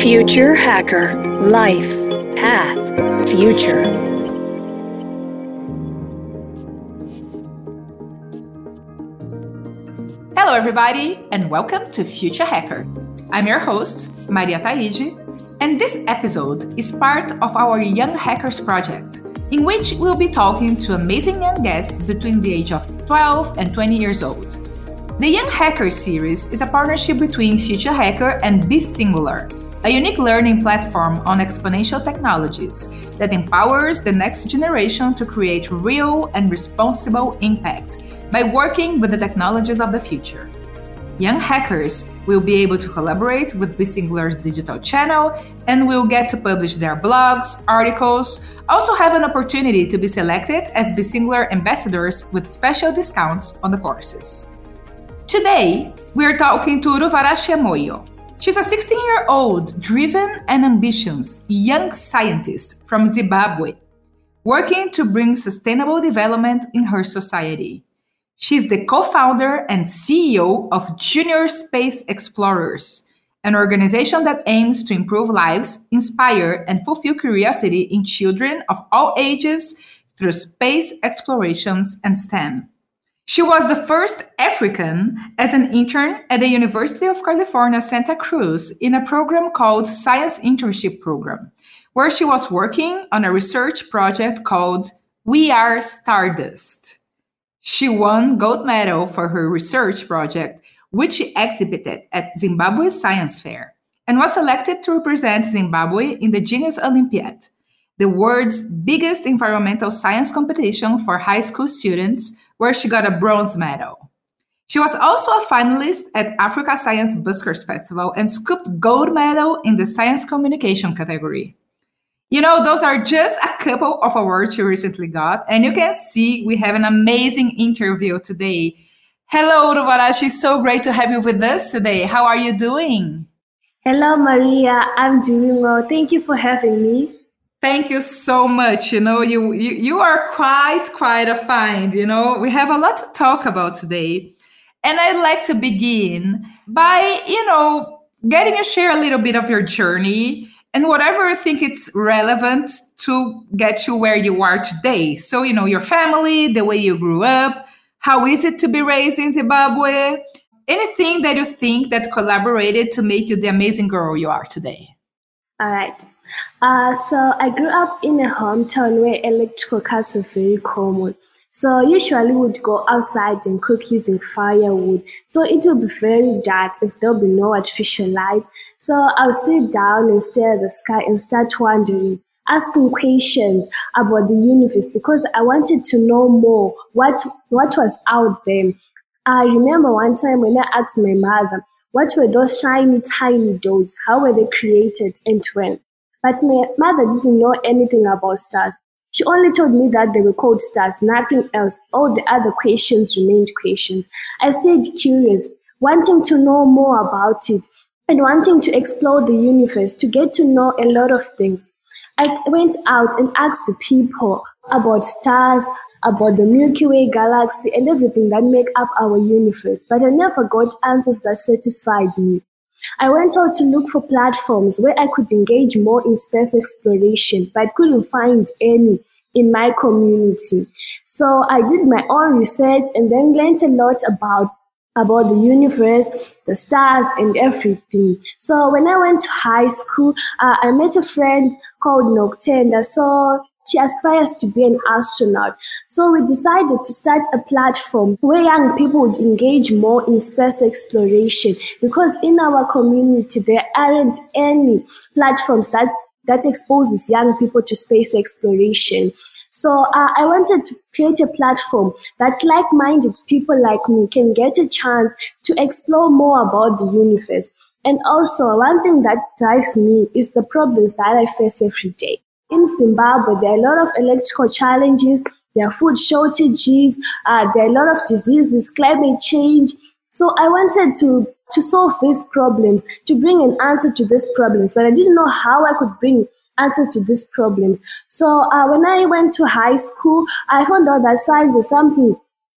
Future Hacker Life Path Future. Hello, everybody, and welcome to Future Hacker. I'm your host, Maria Taiji, and this episode is part of our Young Hackers project, in which we'll be talking to amazing young guests between the age of 12 and 20 years old. The Young Hacker series is a partnership between Future Hacker and BeSingular, a unique learning platform on exponential technologies that empowers the next generation to create real and responsible impact by working with the technologies of the future. Young hackers will be able to collaborate with BeSingular's digital channel and will get to publish their blogs, articles, also have an opportunity to be selected as BeSingular ambassadors with special discounts on the courses. Today, we are talking to Uruvarashi Moyo, She's a 16 year old, driven and ambitious young scientist from Zimbabwe, working to bring sustainable development in her society. She's the co founder and CEO of Junior Space Explorers, an organization that aims to improve lives, inspire, and fulfill curiosity in children of all ages through space explorations and STEM. She was the first African as an intern at the University of California, Santa Cruz in a program called Science Internship Program, where she was working on a research project called We Are Stardust. She won gold medal for her research project, which she exhibited at Zimbabwe Science Fair, and was selected to represent Zimbabwe in the Genius Olympiad, the world's biggest environmental science competition for high school students where she got a bronze medal. She was also a finalist at Africa Science Buskers Festival and scooped gold medal in the science communication category. You know, those are just a couple of awards she recently got, and you can see we have an amazing interview today. Hello, Uruvarashi. So great to have you with us today. How are you doing? Hello, Maria. I'm doing well. Thank you for having me. Thank you so much. You know, you, you you are quite quite a find. You know, we have a lot to talk about today, and I'd like to begin by you know getting you share a little bit of your journey and whatever you think it's relevant to get you where you are today. So you know your family, the way you grew up, how is it to be raised in Zimbabwe, anything that you think that collaborated to make you the amazing girl you are today. All right. Uh, so I grew up in a hometown where electrical cars were very common. So usually we'd go outside and cook using firewood. So it will be very dark as there'll be no artificial lights. So I'll sit down and stare at the sky and start wondering, asking questions about the universe because I wanted to know more what what was out there. I remember one time when I asked my mother, what were those shiny tiny dots? How were they created and when? But my mother didn't know anything about stars. She only told me that they were called stars, nothing else. All the other questions remained questions. I stayed curious, wanting to know more about it and wanting to explore the universe to get to know a lot of things. I went out and asked people about stars, about the Milky Way galaxy, and everything that make up our universe, but I never got answers that satisfied me. I went out to look for platforms where I could engage more in space exploration, but couldn't find any in my community. So I did my own research and then learned a lot about about the universe, the stars, and everything. So when I went to high school, uh, I met a friend called Noctenda. So she aspires to be an astronaut. So we decided to start a platform where young people would engage more in space exploration because in our community there aren't any platforms that that exposes young people to space exploration. So uh, I wanted to create a platform that like-minded people like me can get a chance to explore more about the universe. And also, one thing that drives me is the problems that I face every day in Zimbabwe, there are a lot of electrical challenges, there are food shortages, uh, there are a lot of diseases, climate change. So I wanted to, to solve these problems, to bring an answer to these problems, but I didn't know how I could bring answers to these problems. So uh, when I went to high school, I found out that science is something,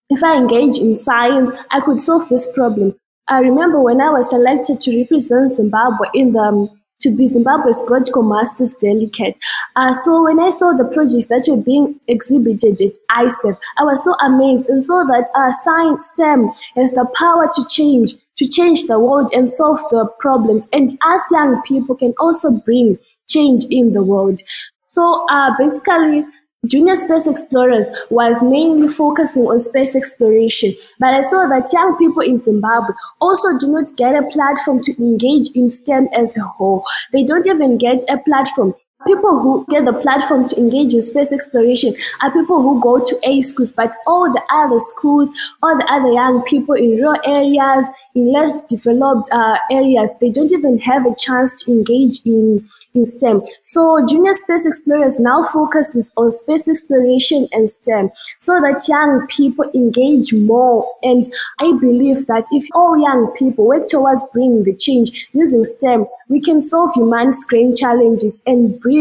if I engage in science, I could solve this problem. I remember when I was selected to represent Zimbabwe in the um, to be Zimbabwe's Broadcom Masters Delegate. Uh, so when I saw the projects that were being exhibited at ISEF, I was so amazed and saw that uh, science STEM has the power to change, to change the world and solve the problems. And us young people can also bring change in the world. So uh, basically, Junior Space Explorers was mainly focusing on space exploration, but I saw that young people in Zimbabwe also do not get a platform to engage in STEM as a whole. They don't even get a platform People who get the platform to engage in space exploration are people who go to A schools, but all the other schools, all the other young people in rural areas, in less developed uh, areas, they don't even have a chance to engage in, in STEM. So Junior Space Explorers now focuses on space exploration and STEM so that young people engage more. And I believe that if all young people work towards bringing the change using STEM, we can solve human's grand challenges and bring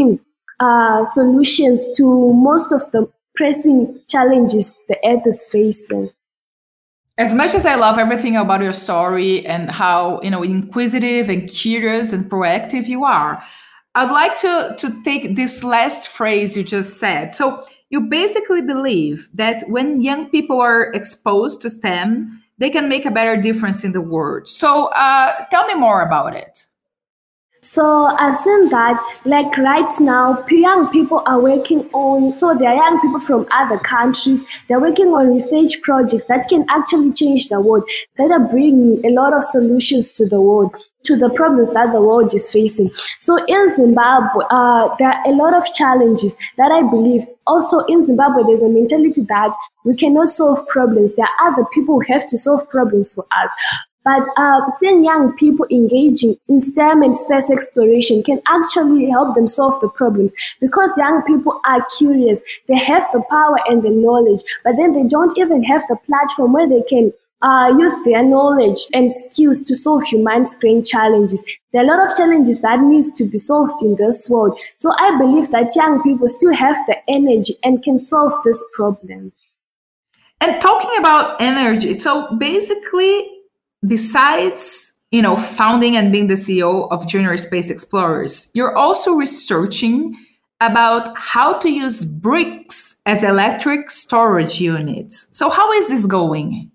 uh, solutions to most of the pressing challenges the earth is facing. As much as I love everything about your story and how you know inquisitive and curious and proactive you are, I'd like to to take this last phrase you just said. So you basically believe that when young people are exposed to STEM, they can make a better difference in the world. So uh, tell me more about it. So I think that like right now, young people are working on, so they are young people from other countries. They're working on research projects that can actually change the world, that are bringing a lot of solutions to the world, to the problems that the world is facing. So in Zimbabwe, uh, there are a lot of challenges that I believe also in Zimbabwe, there's a mentality that we cannot solve problems. There are other people who have to solve problems for us. But uh, seeing young people engaging in STEM and space exploration can actually help them solve the problems because young people are curious. They have the power and the knowledge, but then they don't even have the platform where they can uh, use their knowledge and skills to solve human's grand challenges. There are a lot of challenges that needs to be solved in this world. So I believe that young people still have the energy and can solve these problems. And talking about energy, so basically besides you know founding and being the ceo of junior space explorers you're also researching about how to use bricks as electric storage units so how is this going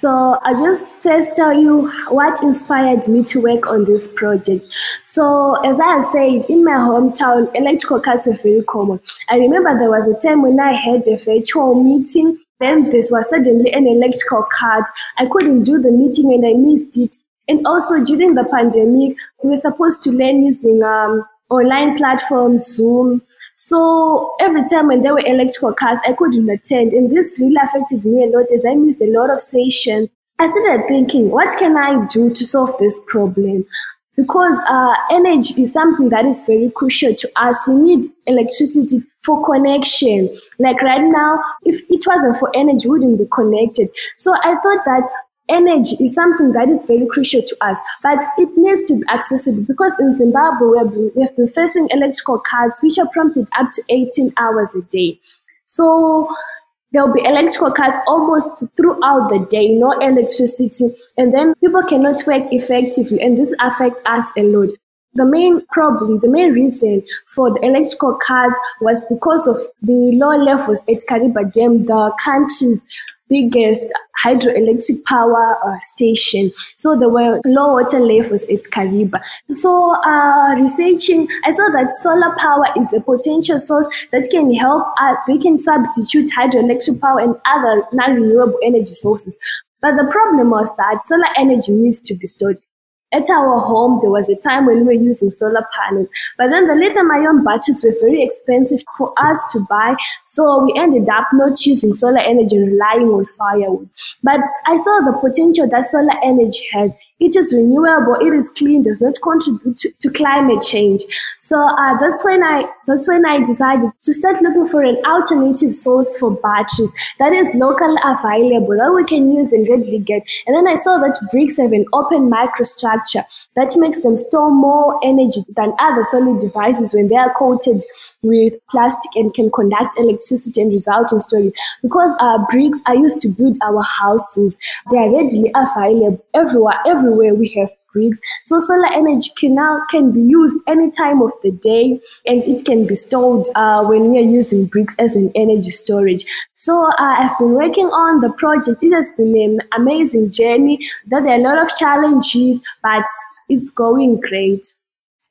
so I just first tell you what inspired me to work on this project. So as I said, in my hometown, electrical cards were very common. I remember there was a time when I had a virtual meeting then this was suddenly an electrical cut. I couldn't do the meeting and I missed it. And also during the pandemic, we were supposed to learn using um, online platforms, Zoom. So every time when there were electrical cuts, I couldn't attend. And this really affected me a lot as I missed a lot of sessions. I started thinking, what can I do to solve this problem? Because uh, energy is something that is very crucial to us. We need electricity for connection. Like right now, if it wasn't for energy, we wouldn't be connected. So I thought that energy is something that is very crucial to us, but it needs to be accessible because in Zimbabwe, we have been, we have been facing electrical cuts which are prompted up to 18 hours a day. So there will be electrical cuts almost throughout the day, no electricity, and then people cannot work effectively, and this affects us a lot. The main problem, the main reason for the electrical cuts was because of the low levels at Kariba Dam, the country's biggest hydroelectric power uh, station. So there were low water levels at Kariba. So uh, researching, I saw that solar power is a potential source that can help, uh, we can substitute hydroelectric power and other non-renewable energy sources. But the problem was that solar energy needs to be stored at our home, there was a time when we were using solar panels, but then the lithium ion batteries were very expensive for us to buy, so we ended up not using solar energy relying on firewood. But I saw the potential that solar energy has it is renewable, it is clean, does not contribute to, to climate change. So uh, that's when I that's when I decided to start looking for an alternative source for batteries that is locally available that we can use and readily get. And then I saw that bricks have an open microstructure that makes them store more energy than other solid devices when they are coated with plastic and can conduct electricity and result in storage. Because uh, bricks are used to build our houses, they are readily available everywhere. Everywhere we have bricks. So solar energy can now can be used any time of the day, and it can be stored uh, when we are using bricks as an energy storage. So uh, I've been working on the project. It has been an amazing journey. There are a lot of challenges, but it's going great.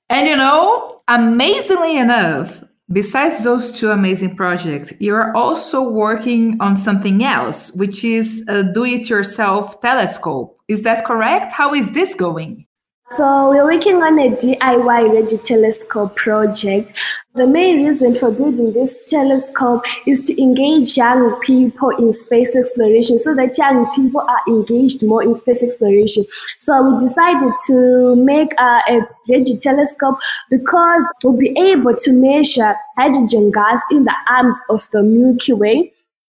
And you know, amazingly enough, Besides those two amazing projects, you're also working on something else, which is a do it yourself telescope. Is that correct? How is this going? So we're working on a DIY radio telescope project. The main reason for building this telescope is to engage young people in space exploration so that young people are engaged more in space exploration. So we decided to make a, a radio telescope because we'll be able to measure hydrogen gas in the arms of the Milky Way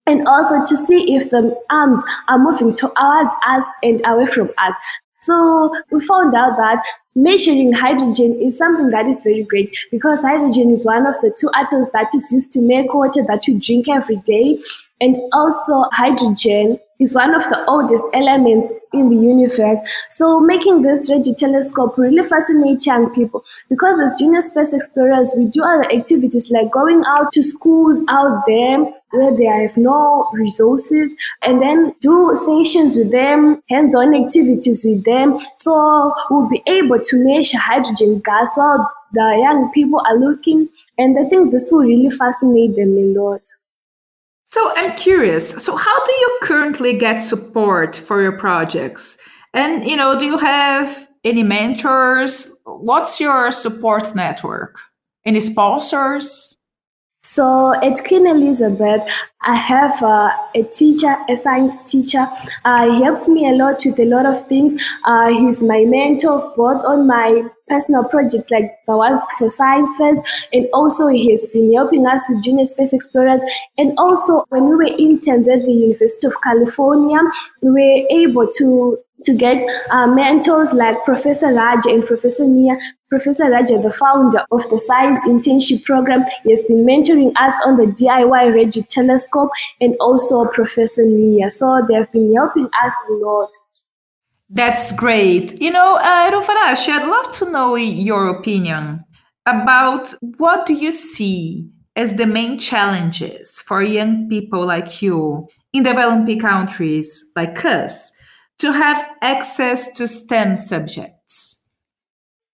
and also to see if the arms are moving towards us and away from us. So we found out that measuring hydrogen is something that is very great because hydrogen is one of the two atoms that is used to make water that we drink every day. And also hydrogen is one of the oldest elements in the universe. So making this radio telescope really fascinates young people because as junior space explorers, we do other activities like going out to schools out there where they have no resources and then do sessions with them, hands-on activities with them. So we'll be able to measure hydrogen gas while the young people are looking. And I think this will really fascinate them a lot. So I'm curious. So how do you currently get support for your projects? And you know, do you have any mentors? What's your support network? Any sponsors? So at Queen Elizabeth, I have uh, a teacher, a science teacher. Uh, he helps me a lot with a lot of things. Uh, he's my mentor both on my personal project like the ones for science fairs and also he has been helping us with junior space explorers and also when we were interns at the university of california we were able to to get uh, mentors like Professor Raja and Professor Nia. Professor Raja, the founder of the Science Internship Program, he has been mentoring us on the DIY Radio Telescope and also Professor Nia. So they have been helping us a lot. That's great. You know, uh, Ruvarashe, I'd love to know your opinion about what do you see as the main challenges for young people like you in developing countries like us to have access to STEM subjects?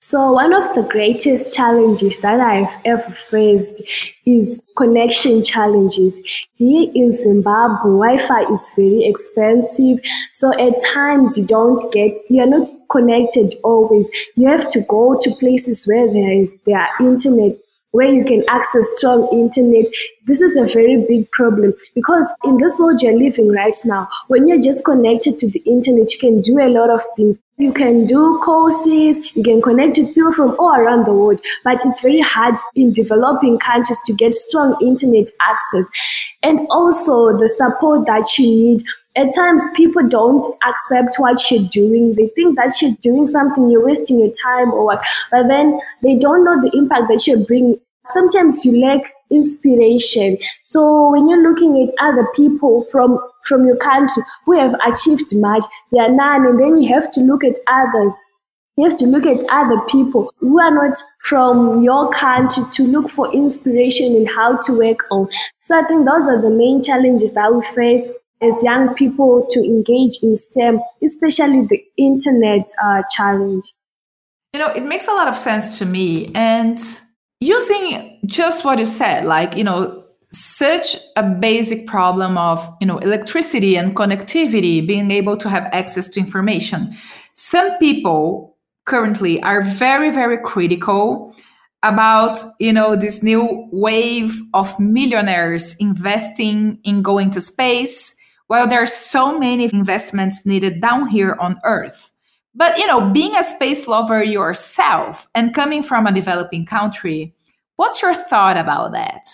So, one of the greatest challenges that I've ever faced is connection challenges. Here in Zimbabwe, Wi Fi is very expensive. So, at times, you don't get, you're not connected always. You have to go to places where there is their internet where you can access strong internet. This is a very big problem because in this world you're living right now, when you're just connected to the internet, you can do a lot of things. You can do courses, you can connect with people from all around the world, but it's very hard in developing countries to get strong internet access. And also the support that you need at times people don't accept what you're doing. They think that you're doing something, you're wasting your time or what. But then they don't know the impact that you're bringing. Sometimes you lack inspiration. So when you're looking at other people from from your country who have achieved much, they are none, and then you have to look at others. You have to look at other people who are not from your country to look for inspiration and how to work on. So I think those are the main challenges that we face as young people to engage in STEM, especially the internet uh, challenge? You know, it makes a lot of sense to me. And using just what you said, like, you know, such a basic problem of, you know, electricity and connectivity, being able to have access to information. Some people currently are very, very critical about you know this new wave of millionaires investing in going to space well, there are so many investments needed down here on Earth. But, you know, being a space lover yourself and coming from a developing country, what's your thought about that?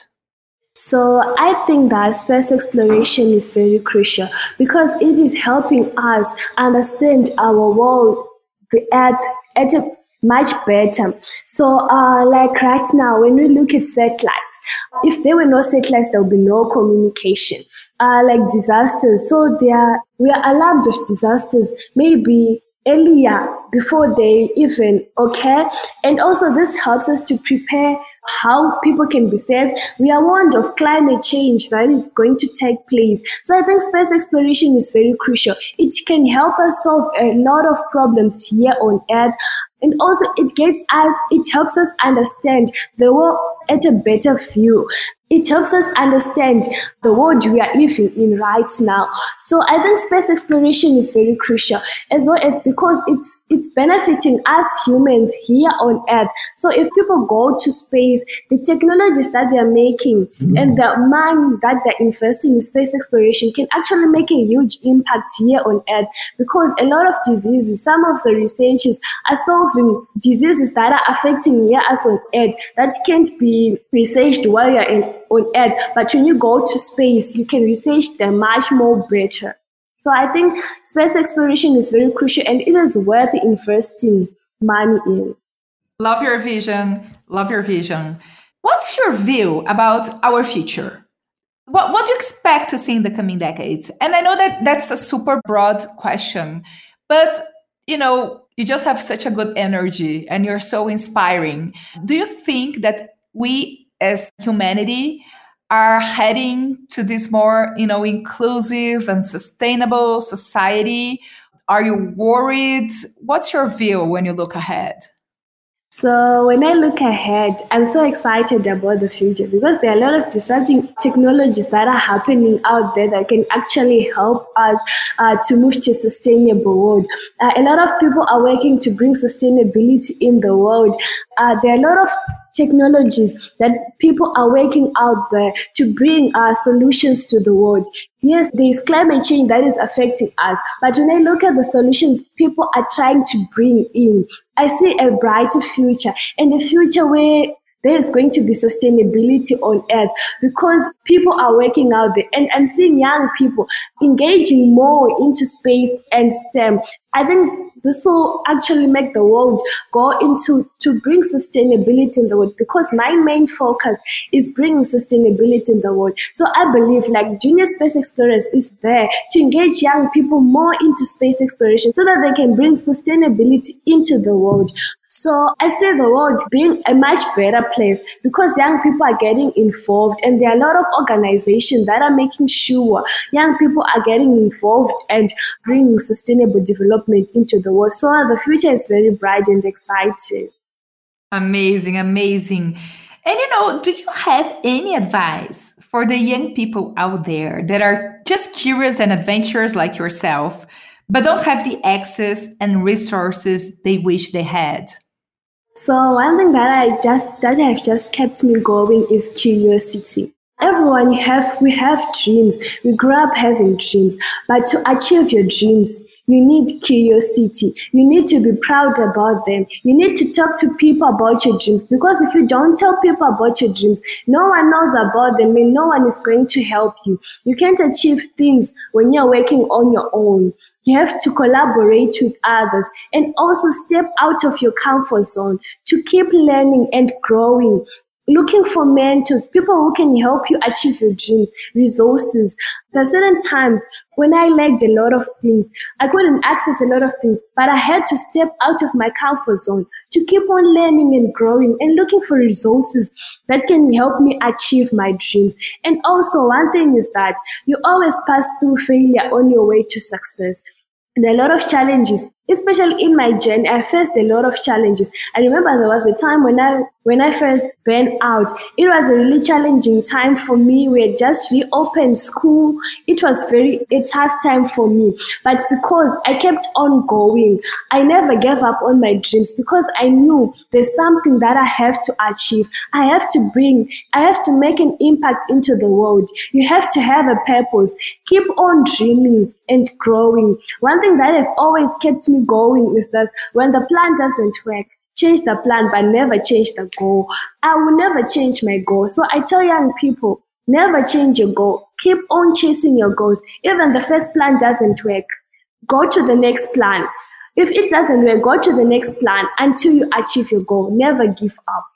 So I think that space exploration is very crucial because it is helping us understand our world, the Earth, at a much better. So, uh, like right now, when we look at satellites, if there were no satellites, there would be no communication. Uh, like disasters, so there we are alarmed of disasters. Maybe earlier before they even occur. And also, this helps us to prepare how people can be saved. We are warned of climate change that is going to take place. So I think space exploration is very crucial. It can help us solve a lot of problems here on Earth. And also, it gets us, it helps us understand the world at a better view it helps us understand the world we are living in right now. So I think space exploration is very crucial, as well as because it's it's benefiting us humans here on Earth. So if people go to space, the technologies that they are making mm-hmm. and the money that they're investing in space exploration can actually make a huge impact here on Earth. Because a lot of diseases, some of the researchers are solving diseases that are affecting here us on Earth that can't be researched while you're in on Earth. But when you go to space, you can research them much more better. So I think space exploration is very crucial and it is worth investing money in. Love your vision. Love your vision. What's your view about our future? What, what do you expect to see in the coming decades? And I know that that's a super broad question, but you know, you just have such a good energy and you're so inspiring. Do you think that we as humanity are heading to this more you know inclusive and sustainable society are you worried what's your view when you look ahead so when I look ahead, I'm so excited about the future because there are a lot of disrupting technologies that are happening out there that can actually help us uh, to move to a sustainable world. Uh, a lot of people are working to bring sustainability in the world. Uh, there are a lot of technologies that people are working out there to bring uh, solutions to the world. Yes, there is climate change that is affecting us, but when I look at the solutions people are trying to bring in, I see a brighter future and a future where there is going to be sustainability on earth because people are working out there and I'm seeing young people engaging more into space and STEM. I think this will actually make the world go into to bring sustainability in the world because my main focus is bringing sustainability in the world. So I believe like Junior Space Explorers is there to engage young people more into space exploration so that they can bring sustainability into the world. So I see the world being a much better place because young people are getting involved and there are a lot of organizations that are making sure young people are getting involved and bringing sustainable development into the world. So the future is very bright and exciting. Amazing, amazing. And you know, do you have any advice for the young people out there that are just curious and adventurous like yourself, but don't have the access and resources they wish they had? So one thing that I just that have just kept me going is curiosity. Everyone have we have dreams. We grow up having dreams, but to achieve your dreams, you need curiosity. You need to be proud about them. You need to talk to people about your dreams because if you don't tell people about your dreams, no one knows about them and no one is going to help you. You can't achieve things when you're working on your own. You have to collaborate with others and also step out of your comfort zone to keep learning and growing looking for mentors, people who can help you achieve your dreams, resources. There are certain times when I lacked a lot of things, I couldn't access a lot of things, but I had to step out of my comfort zone to keep on learning and growing and looking for resources that can help me achieve my dreams. And also, one thing is that you always pass through failure on your way to success. There are a lot of challenges especially in my journey i faced a lot of challenges. I remember there was a time when i when i first burned out. It was a really challenging time for me. We had just reopened school. It was very a tough time for me. But because i kept on going i never gave up on my dreams because i knew there's something that i have to achieve. I have to bring i have to make an impact into the world. You have to have a purpose. Keep on dreaming and growing. One thing that has always kept me me going is that when the plan doesn't work, change the plan, but never change the goal. I will never change my goal. So I tell young people, never change your goal. Keep on chasing your goals. Even the first plan doesn't work, go to the next plan. If it doesn't work, go to the next plan until you achieve your goal. Never give up.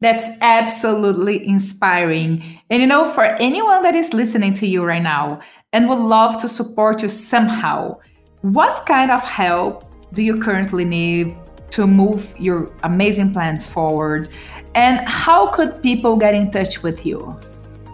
That's absolutely inspiring. And you know, for anyone that is listening to you right now and would love to support you somehow, what kind of help do you currently need to move your amazing plans forward? And how could people get in touch with you?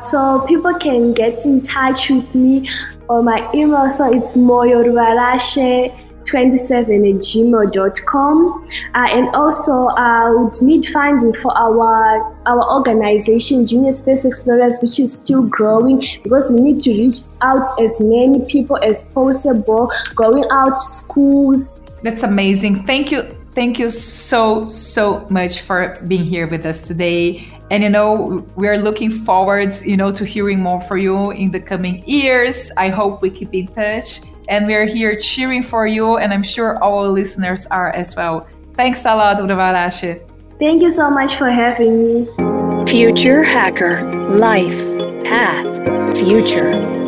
So people can get in touch with me on my email. So it's moyoruvarashe 27 at gmail.com uh, and also uh, would need funding for our our organization junior space explorers which is still growing because we need to reach out as many people as possible going out to schools. That's amazing. Thank you thank you so so much for being here with us today. And you know we're looking forward you know to hearing more from you in the coming years. I hope we keep in touch and we're here cheering for you, and I'm sure our listeners are as well. Thanks a lot, Urvarashi. Thank you so much for having me. Future Hacker Life Path Future.